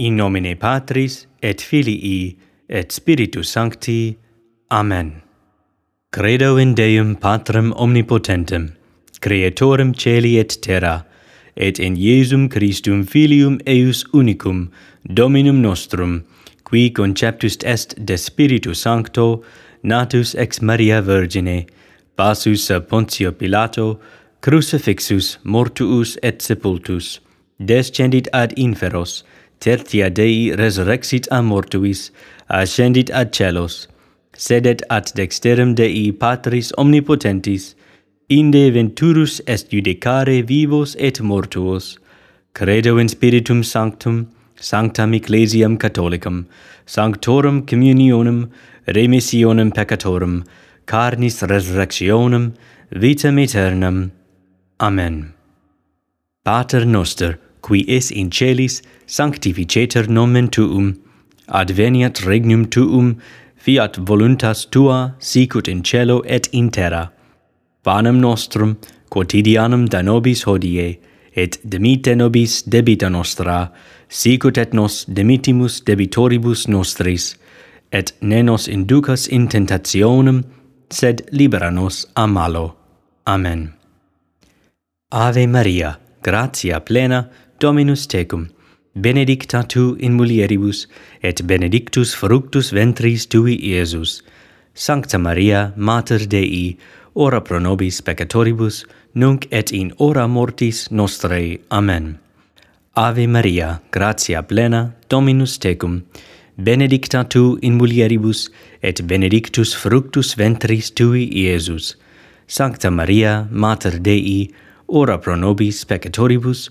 In nomine Patris et Filii et Spiritus Sancti. Amen. Credo in Deum Patrem omnipotentem, creatorem celi et terra, et in Iesum Christum Filium eius unicum, Dominum nostrum, qui conceptus est de Spiritu Sancto, natus ex Maria Virgine, passus sub Pontio Pilato, crucifixus, mortuus et sepultus, descendit ad inferos, tertia Dei resurrexit a mortuis, ascendit ad celos, sedet ad dexterem Dei Patris omnipotentis, inde venturus est judicare vivos et mortuos. Credo in Spiritum Sanctum, Sanctam Ecclesiam Catholicam, Sanctorum Communionem, Remissionem Peccatorum, Carnis Resurrectionem, Vitam Aeternam. Amen. Pater Noster, qui es in celis sanctificetur nomen tuum, adveniat regnum tuum, fiat voluntas tua sicut in cielo et in terra. Panem nostrum quotidianum da nobis hodie, et demite nobis debita nostra, sicut et nos demitimus debitoribus nostris, et ne nos inducas in tentationem, sed libera nos a malo. Amen. Ave Maria, gratia plena, Dominus tecum, benedicta tu in mulieribus, et benedictus fructus ventris tui, Iesus. Sancta Maria, Mater Dei, ora pro nobis peccatoribus, nunc et in hora mortis nostrae. Amen. Ave Maria, gratia plena, Dominus tecum, benedicta tu in mulieribus, et benedictus fructus ventris tui, Iesus. Sancta Maria, Mater Dei, ora pro nobis peccatoribus,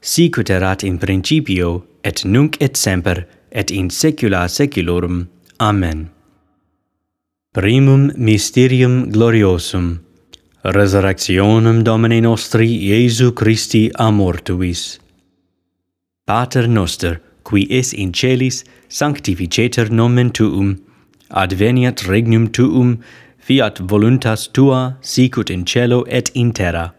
sicut erat in principio, et nunc et semper, et in saecula saeculorum. Amen. Primum mysterium gloriosum, resurrectionem Domini nostri Iesu Christi a mortuis. Pater noster, qui es in celis, sanctificetur nomen tuum, adveniat regnum tuum, fiat voluntas tua, sicut in cielo et in terra.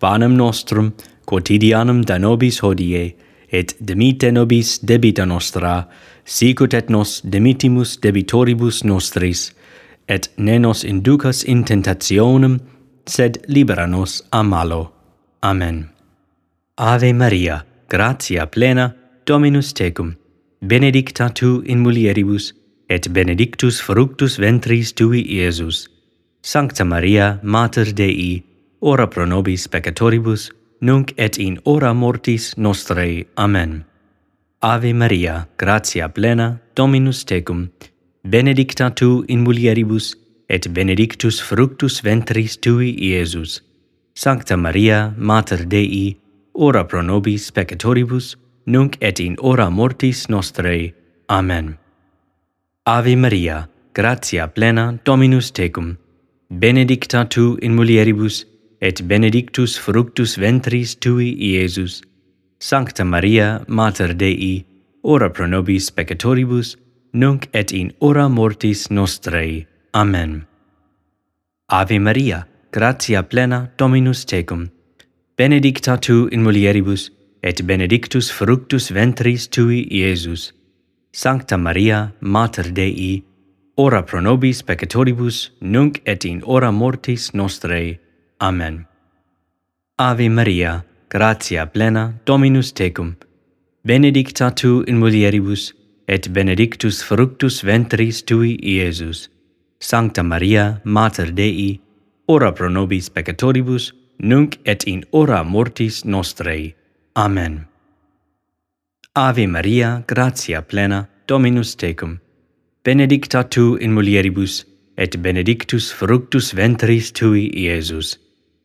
Panem nostrum quotidianum da nobis hodie, et demite nobis debita nostra, sicut et nos demitimus debitoribus nostris, et ne nos inducas in tentationem, sed libera nos a malo. Amen. Ave Maria, gratia plena, Dominus tecum, benedicta tu in mulieribus, et benedictus fructus ventris tui, Iesus. Sancta Maria, Mater Dei, ora pro nobis peccatoribus, nunc et in ora mortis nostrae. Amen. Ave Maria, gratia plena, Dominus tecum, benedicta tu in mulieribus, et benedictus fructus ventris tui, Iesus. Sancta Maria, Mater Dei, ora pro nobis peccatoribus, nunc et in ora mortis nostrae. Amen. Ave Maria, gratia plena, Dominus tecum, benedicta tu in mulieribus, et benedictus fructus ventris tui, Iesus. Sancta Maria, Mater Dei, ora pro nobis peccatoribus, nunc et in hora mortis nostrae. Amen. Ave Maria, gratia plena Dominus tecum, benedicta tu in mulieribus, et benedictus fructus ventris tui, Iesus. Sancta Maria, Mater Dei, ora pro nobis peccatoribus, nunc et in hora mortis nostrae. Amen. Ave Maria, gratia plena Dominus tecum, benedicta tu in mulieribus, et benedictus fructus ventris tui, Iesus. Sancta Maria, Mater Dei, ora pro nobis peccatoribus, nunc et in hora mortis nostrae. Amen. Ave Maria, gratia plena, Dominus tecum, benedicta tu in mulieribus, et benedictus fructus ventris tui, Iesus.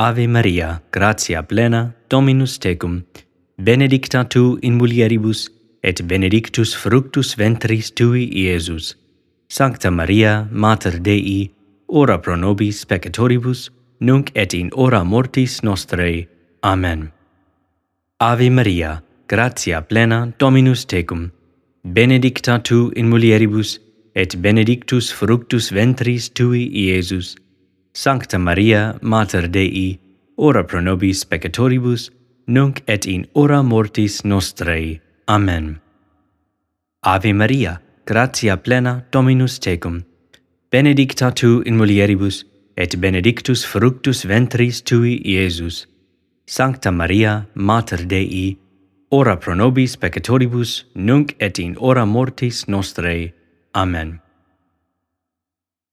Ave Maria, gratia plena, Dominus tecum, benedicta tu in mulieribus, et benedictus fructus ventris tui, Iesus. Sancta Maria, Mater Dei, ora pro nobis peccatoribus, nunc et in hora mortis nostrae. Amen. Ave Maria, gratia plena, Dominus tecum, benedicta tu in mulieribus, et benedictus fructus ventris tui, Iesus. Sancta Maria, Mater Dei, ora pro nobis peccatoribus, nunc et in hora mortis nostrae. Amen. Ave Maria, gratia plena Dominus tecum, benedicta tu in mulieribus, et benedictus fructus ventris tui, Iesus. Sancta Maria, Mater Dei, ora pro nobis peccatoribus, nunc et in hora mortis nostrae. Amen.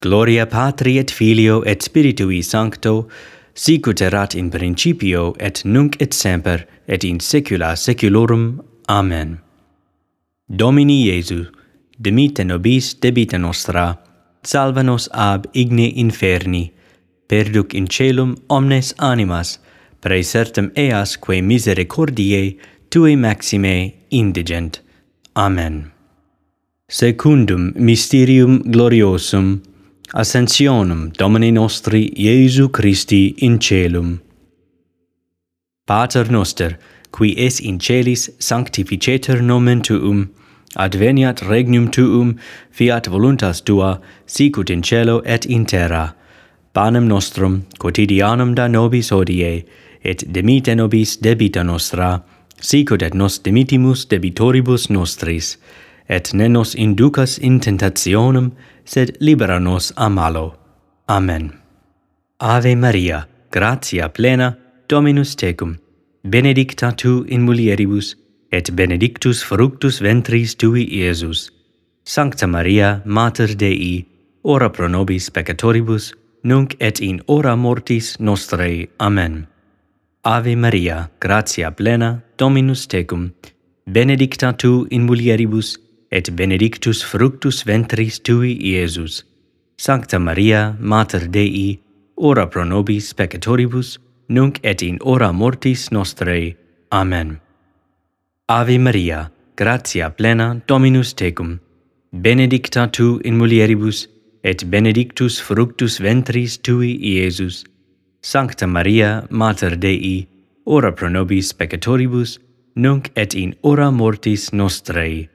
Gloria Patri et Filio et Spiritui Sancto, sicut erat in principio et nunc et semper et in saecula saeculorum. Amen. Domini Iesu, dimitte nobis debita nostra, salva nos ab igne inferni, perduc in celum omnes animas, praesertem eas quae misericordiae tue maxime indigent. Amen. Secundum mysterium gloriosum ascensionum Domini nostri Iesu Christi in celum. Pater noster, qui es in celis sanctificetur nomen tuum, adveniat regnum tuum, fiat voluntas tua, sicut in cielo et in terra. Panem nostrum quotidianum da nobis hodie, et demite nobis debita nostra, sicut et nos demitimus debitoribus nostris, et ne nos inducas in tentationem, sed libera nos a malo. Amen. Ave Maria, gratia plena, Dominus tecum, benedicta tu in mulieribus, et benedictus fructus ventris tui, Iesus. Sancta Maria, Mater Dei, ora pro nobis peccatoribus, nunc et in hora mortis nostrae. Amen. Ave Maria, gratia plena, Dominus tecum, benedicta tu in mulieribus, et benedictus fructus ventris tui, Iesus. Sancta Maria, Mater Dei, ora pro nobis peccatoribus, nunc et in hora mortis nostrae. Amen. Ave Maria, gratia plena Dominus tecum, benedicta tu in mulieribus, et benedictus fructus ventris tui, Iesus. Sancta Maria, Mater Dei, ora pro nobis peccatoribus, nunc et in hora mortis nostrae.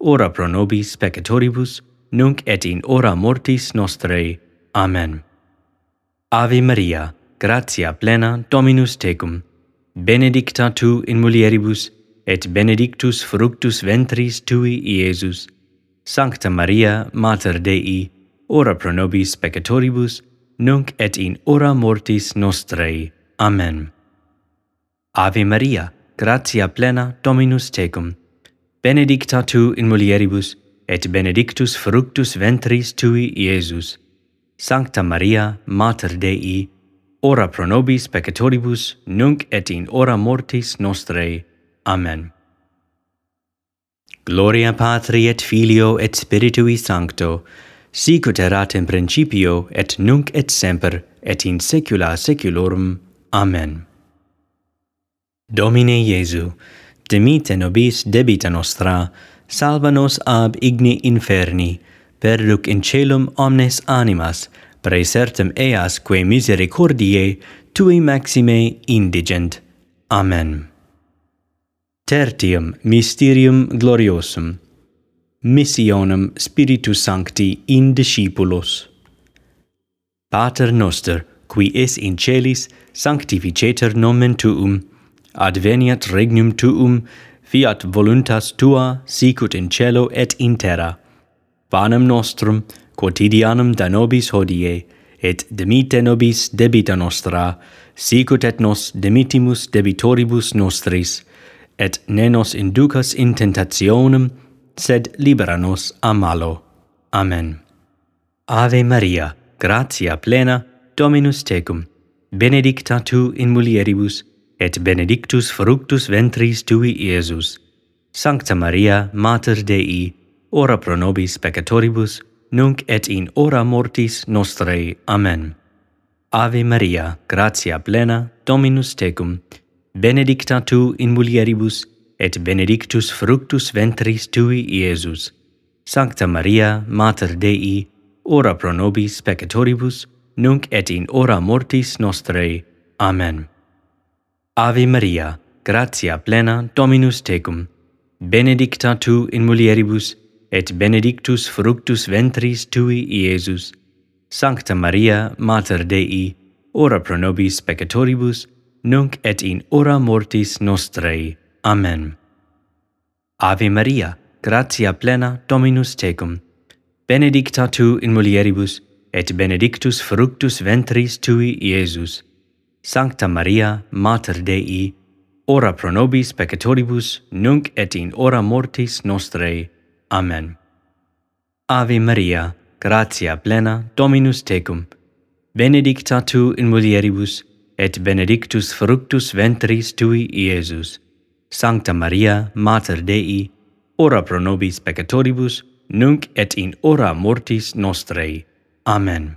ora pro nobis peccatoribus, nunc et in ora mortis nostrae. Amen. Ave Maria, gratia plena Dominus tecum, benedicta tu in mulieribus, et benedictus fructus ventris tui, Iesus. Sancta Maria, Mater Dei, ora pro nobis peccatoribus, nunc et in ora mortis nostrae. Amen. Ave Maria, gratia plena Dominus tecum, benedicta tu in mulieribus, et benedictus fructus ventris tui, Iesus. Sancta Maria, Mater Dei, ora pro nobis peccatoribus, nunc et in hora mortis nostrae. Amen. Gloria Patri et Filio et Spiritui Sancto, sicut erat in principio et nunc et semper et in saecula saeculorum. Amen. Domine Iesu, Temite nobis debita nostra, salva nos ab igni inferni, perduc in celum omnes animas, praesertem eas quae misericordiae tui maxime indigent. Amen. Tertium mysterium gloriosum missionem Spiritus Sancti in discipulos. Pater noster, qui es in celis, sanctificeter nomen tuum, adveniat regnum tuum, fiat voluntas tua, sicut in cielo et in terra. Panem nostrum, quotidianum da nobis hodie, et demite nobis debita nostra, sicut et nos demitimus debitoribus nostris, et ne nos inducas in tentationem, sed libera nos a malo. Amen. Ave Maria, gratia plena, Dominus tecum, benedicta tu in mulieribus, et benedictus fructus ventris tui Iesus. Sancta Maria, Mater Dei, ora pro nobis peccatoribus, nunc et in hora mortis nostrae. Amen. Ave Maria, gratia plena, Dominus tecum, benedicta tu in mulieribus, et benedictus fructus ventris tui, Iesus. Sancta Maria, Mater Dei, ora pro nobis peccatoribus, nunc et in hora mortis nostrae. Amen. Ave Maria, gratia plena Dominus tecum, benedicta tu in mulieribus, et benedictus fructus ventris tui, Iesus. Sancta Maria, Mater Dei, ora pro nobis peccatoribus, nunc et in hora mortis nostrae. Amen. Ave Maria, gratia plena Dominus tecum, benedicta tu in mulieribus, et benedictus fructus ventris tui, Iesus. Sancta Maria, Mater Dei, ora pro nobis peccatoribus, nunc et in hora mortis nostrae. Amen. Ave Maria, gratia plena, Dominus tecum, benedicta tu in mulieribus, et benedictus fructus ventris tui, Iesus. Sancta Maria, Mater Dei, ora pro nobis peccatoribus, nunc et in hora mortis nostrae. Amen.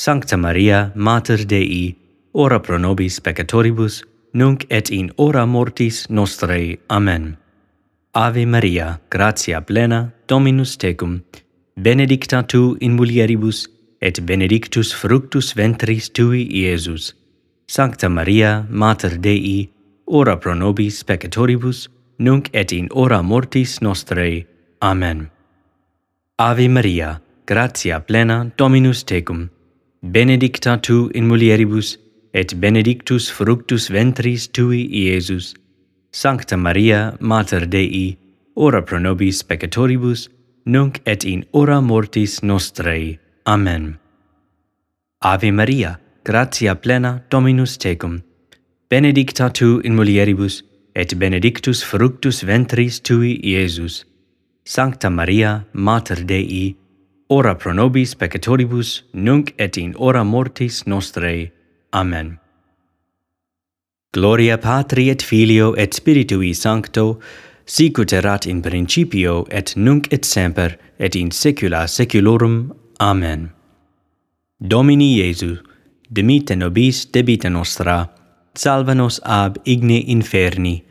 Sancta Maria, Mater Dei, ora pro nobis peccatoribus, nunc et in hora mortis nostrae. Amen. Ave Maria, gratia plena, Dominus tecum, benedicta tu in mulieribus, et benedictus fructus ventris tui, Iesus. Sancta Maria, Mater Dei, ora pro nobis peccatoribus, nunc et in hora mortis nostrae. Amen. Ave Maria, gratia plena, Dominus tecum, benedicta tu in mulieribus, et benedictus fructus ventris tui, Iesus. Sancta Maria, Mater Dei, ora pro nobis peccatoribus, nunc et in ora mortis nostrae. Amen. Ave Maria, gratia plena Dominus tecum, benedicta tu in mulieribus, et benedictus fructus ventris tui, Iesus. Sancta Maria, Mater Dei, ora pro nobis peccatoribus, nunc et in hora mortis nostrae. Amen. Gloria Patri et Filio et Spiritui Sancto, sicut erat in principio et nunc et semper et in saecula saeculorum. Amen. Domini Iesu, dimite nobis debita nostra, salva nos ab igne inferni,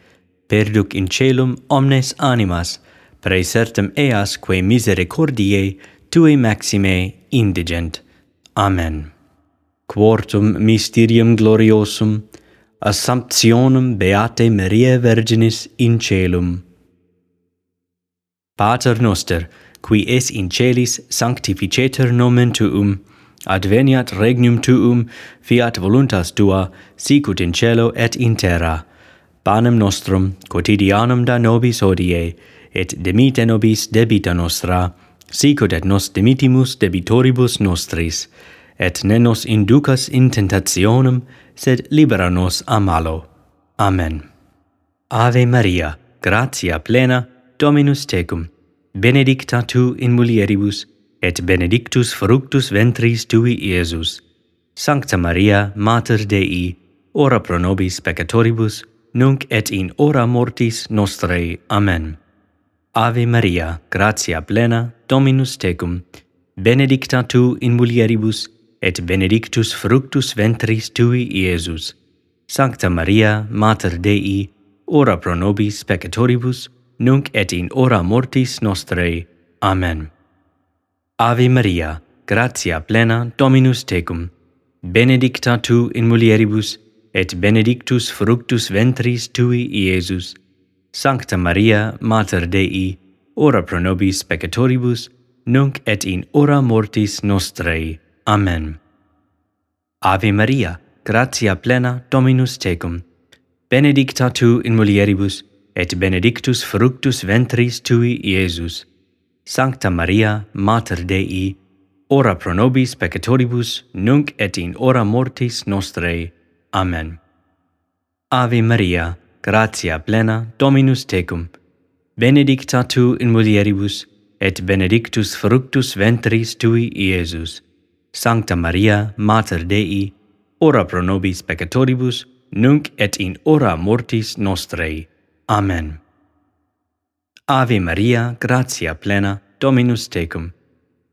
perduc in celum omnes animas, praesertem eas quae misericordiae tui maxime indigent. Amen. Quartum mysterium gloriosum, assumptionem Beatae Mariae Virginis in celum. Pater noster, qui es in celis sanctificetur nomen tuum, adveniat regnum tuum, fiat voluntas tua, sicut in cielo et in terra. Panem nostrum quotidianum da nobis hodie, et demite nobis debita nostra, sicut et nos dimitimus debitoribus nostris, et ne nos inducas in tentationem, sed libera nos a malo. Amen. Ave Maria, gratia plena, Dominus tecum, benedicta tu in mulieribus, et benedictus fructus ventris tui, Iesus. Sancta Maria, Mater Dei, ora pro nobis peccatoribus, nunc et in hora mortis nostrae. Amen. Ave Maria, gratia plena, Dominus tecum, benedicta tu in mulieribus, et benedictus fructus ventris tui, Iesus. Sancta Maria, Mater Dei, ora pro nobis peccatoribus, nunc et in hora mortis nostrae. Amen. Ave Maria, gratia plena, Dominus tecum, benedicta tu in mulieribus, et benedictus fructus ventris tui, Iesus. Sancta Maria, Mater Dei, ora pro nobis peccatoribus, nunc et in ora mortis nostrae. Amen. Ave Maria, gratia plena Dominus tecum, benedicta tu in mulieribus, et benedictus fructus ventris tui, Iesus. Sancta Maria, Mater Dei, ora pro nobis peccatoribus, nunc et in hora mortis nostrae. Amen. Ave Maria, gratia plena Dominus tecum, benedicta tu in mulieribus, et benedictus fructus ventris tui, Iesus. Sancta Maria, Mater Dei, ora pro nobis peccatoribus, nunc et in hora mortis nostrae. Amen. Ave Maria, gratia plena, Dominus tecum,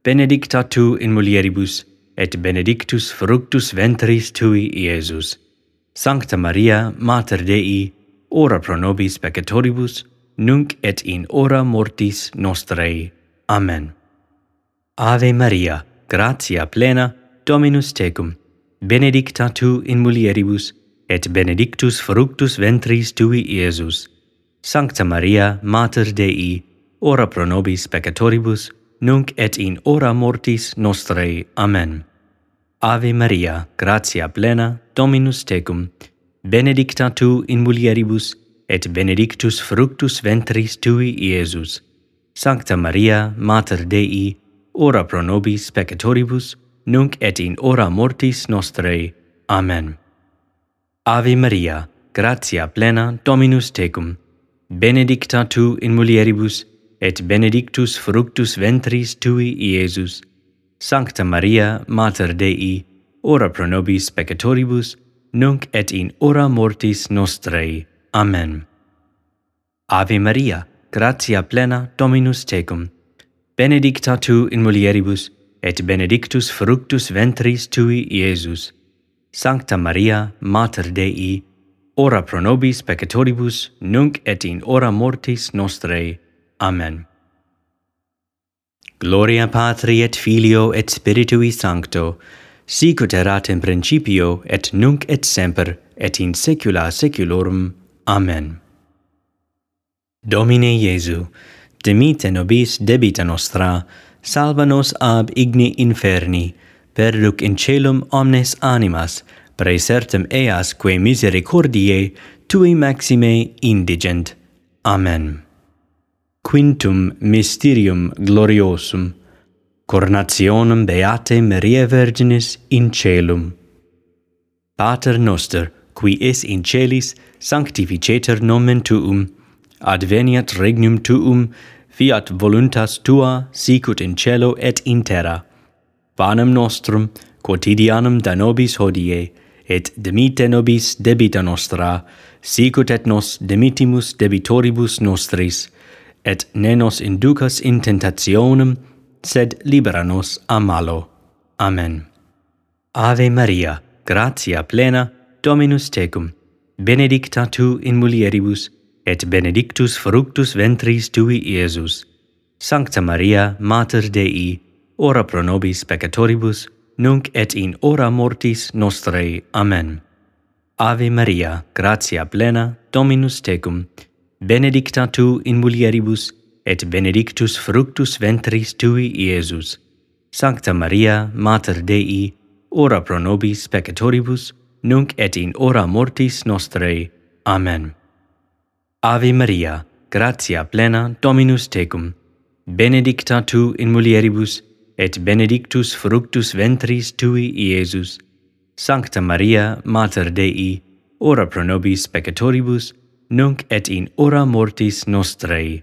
benedicta tu in mulieribus, et benedictus fructus ventris tui, Iesus. Sancta Maria, Mater Dei, ora pro nobis peccatoribus, nunc et in hora mortis nostrae. Amen. Ave Maria, gratia plena, Dominus tecum, benedicta tu in mulieribus, et benedictus fructus ventris tui, Iesus. Sancta Maria, Mater Dei, ora pro nobis peccatoribus, nunc et in hora mortis nostrae. Amen. Ave Maria, gratia plena, Dominus tecum, benedicta tu in mulieribus, et benedictus fructus ventris tui, Iesus. Sancta Maria, Mater Dei, ora pro nobis peccatoribus, nunc et in hora mortis nostrae. Amen. Ave Maria, gratia plena Dominus tecum, benedicta tu in mulieribus, et benedictus fructus ventris tui, Iesus. Sancta Maria, Mater Dei, ora pro nobis peccatoribus, nunc et in hora mortis nostrae. Amen. Ave Maria, gratia plena Dominus tecum, benedicta tu in mulieribus, et benedictus fructus ventris tui, Iesus. Sancta Maria, Mater Dei, ora pro nobis peccatoribus, nunc et in hora mortis nostrae. Amen. Gloria Patri et Filio et Spiritui Sancto, sicut erat in principio et nunc et semper et in saecula saeculorum. Amen. Domine Iesu, dimite nobis debita nostra, salva nos ab igne inferni, perduc in celum omnes animas, praesertem eas quae misericordiae tui maxime indigent. Amen. Quintum mysterium gloriosum coronationem Beatae Mariae Virginis in Celum. Pater noster, qui es in celis, sanctificeter nomen tuum, adveniat regnum tuum, fiat voluntas tua, sicut in celo et in terra. Panem nostrum, quotidianum da nobis hodie, et demite nobis debita nostra, sicut et nos demitimus debitoribus nostris, et ne nos inducas in tentationem, sed libera nos a malo. Amen. Ave Maria, gratia plena, Dominus tecum, benedicta tu in mulieribus, et benedictus fructus ventris tui, Iesus. Sancta Maria, Mater Dei, ora pro nobis peccatoribus, nunc et in hora mortis nostrae. Amen. Ave Maria, gratia plena, Dominus tecum, benedicta tu in mulieribus, et benedictus fructus ventris tui, Iesus. Sancta Maria, Mater Dei, ora pro nobis peccatoribus, nunc et in hora mortis nostrae. Amen. Ave Maria, gratia plena Dominus tecum, benedicta tu in mulieribus, et benedictus fructus ventris tui, Iesus. Sancta Maria, Mater Dei, ora pro nobis peccatoribus, nunc et in hora mortis nostrae.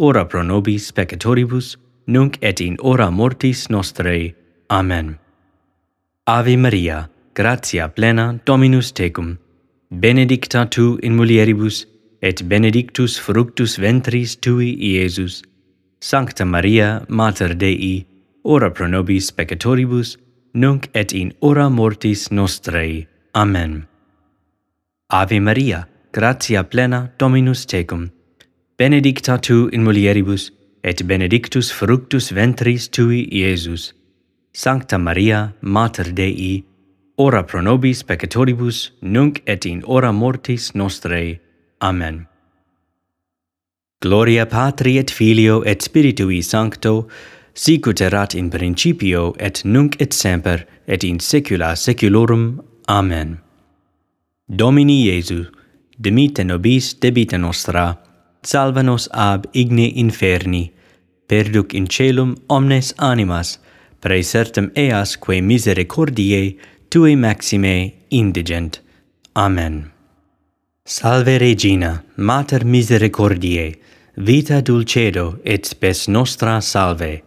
ora pro nobis peccatoribus, nunc et in ora mortis nostrae. Amen. Ave Maria, gratia plena Dominus tecum, benedicta tu in mulieribus, et benedictus fructus ventris tui, Iesus. Sancta Maria, Mater Dei, ora pro nobis peccatoribus, nunc et in ora mortis nostrae. Amen. Ave Maria, gratia plena Dominus tecum, benedicta tu in mulieribus, et benedictus fructus ventris tui, Iesus. Sancta Maria, Mater Dei, ora pro nobis peccatoribus, nunc et in hora mortis nostrae. Amen. Gloria Patri et Filio et Spiritui Sancto, sicut erat in principio et nunc et semper et in saecula saeculorum. Amen. Domini Iesu, dimite nobis debita nostra, salva nos ab igne inferni, perduc in celum omnes animas, praesertum eas quae misericordiae tue maxime indigent. Amen. Salve Regina, Mater Misericordiae, vita dulcedo et spes nostra salve.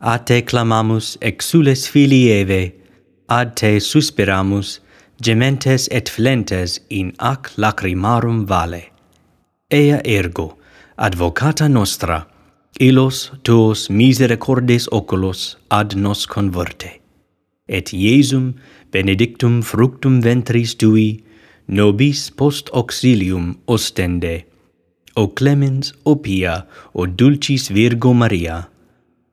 A te clamamus exules filii Eve, ad te suspiramus, gementes et flentes in ac lacrimarum vale ea ergo, advocata nostra, illos tuos misericordes oculos ad nos converte. Et Iesum, benedictum fructum ventris tui, nobis post auxilium ostende. O clemens, o pia, o dulcis Virgo Maria,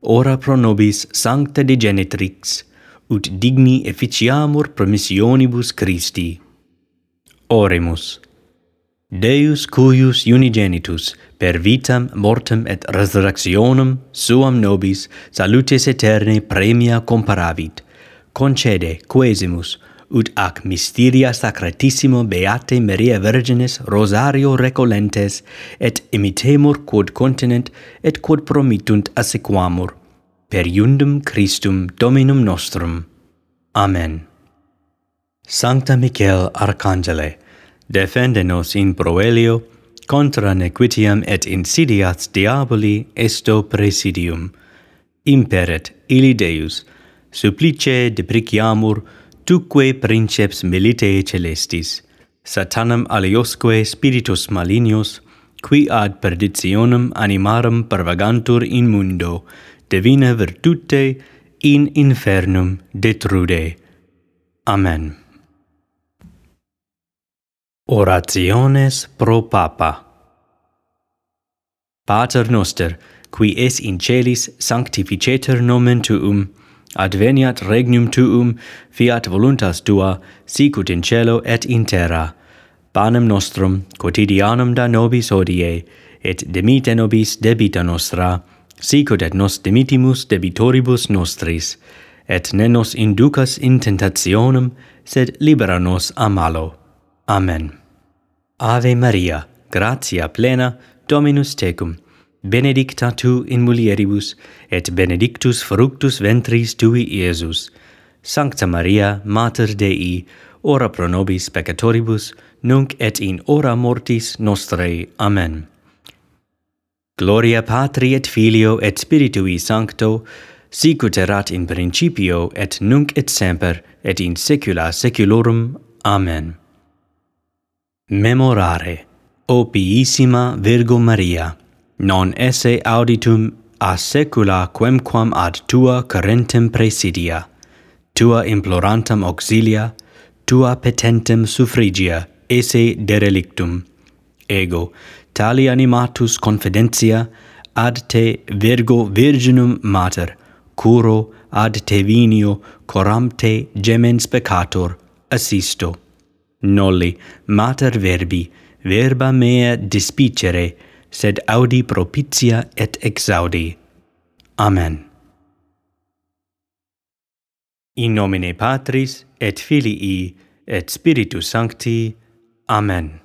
ora pro nobis sancta de genitrix, ut digni efficiamur promissionibus Christi. Oremus, Deus cuius unigenitus per vitam, mortem et resurrectionem suam nobis salutes aeternae premia comparavit, concede quesimus ut ac mysteria sacratissimo beate Maria virginis rosario recolentes et imitemur quod continent et quod promittunt assequamur per iundum Christum Dominum nostrum. Amen. Sancta Michael Arcangele Defendenos in proelio, contra nequitiam et insidiat diaboli esto presidium. Imperet ili Deus, supplice depriciamur, tuque princeps militee celestis, satanam aliosque spiritus malignos, qui ad perditionem animarum pervagantur in mundo, divina virtute in infernum detrude. Amen. Orationes pro Papa Pater noster, qui es in celis sanctificetur nomen tuum, adveniat regnum tuum, fiat voluntas tua, sicut in cielo et in terra. Panem nostrum quotidianum da nobis hodie, et demite nobis debita nostra, sicut et nos demitimus debitoribus nostris, et ne nos inducas in tentationem, sed libera nos a malo Amen. Ave Maria, gratia plena, Dominus tecum, benedicta tu in mulieribus, et benedictus fructus ventris tui, Iesus. Sancta Maria, Mater Dei, ora pro nobis peccatoribus, nunc et in hora mortis nostrae. Amen. Gloria Patri et Filio et Spiritui Sancto, sicut erat in principio et nunc et semper et in saecula saeculorum. Amen. Memorare, o piissima Virgo Maria, non esse auditum a secula quemquam ad tua carentem presidia, tua implorantam auxilia, tua petentem suffrigia, esse derelictum. Ego, tali animatus confidentia, ad te Virgo Virginum Mater, curo ad te vinio coram te gemens peccator, assisto nolli, mater verbi, verba mea dispicere, sed audi propitia et exaudi. Amen. In nomine Patris et Filii et Spiritus Sancti. Amen.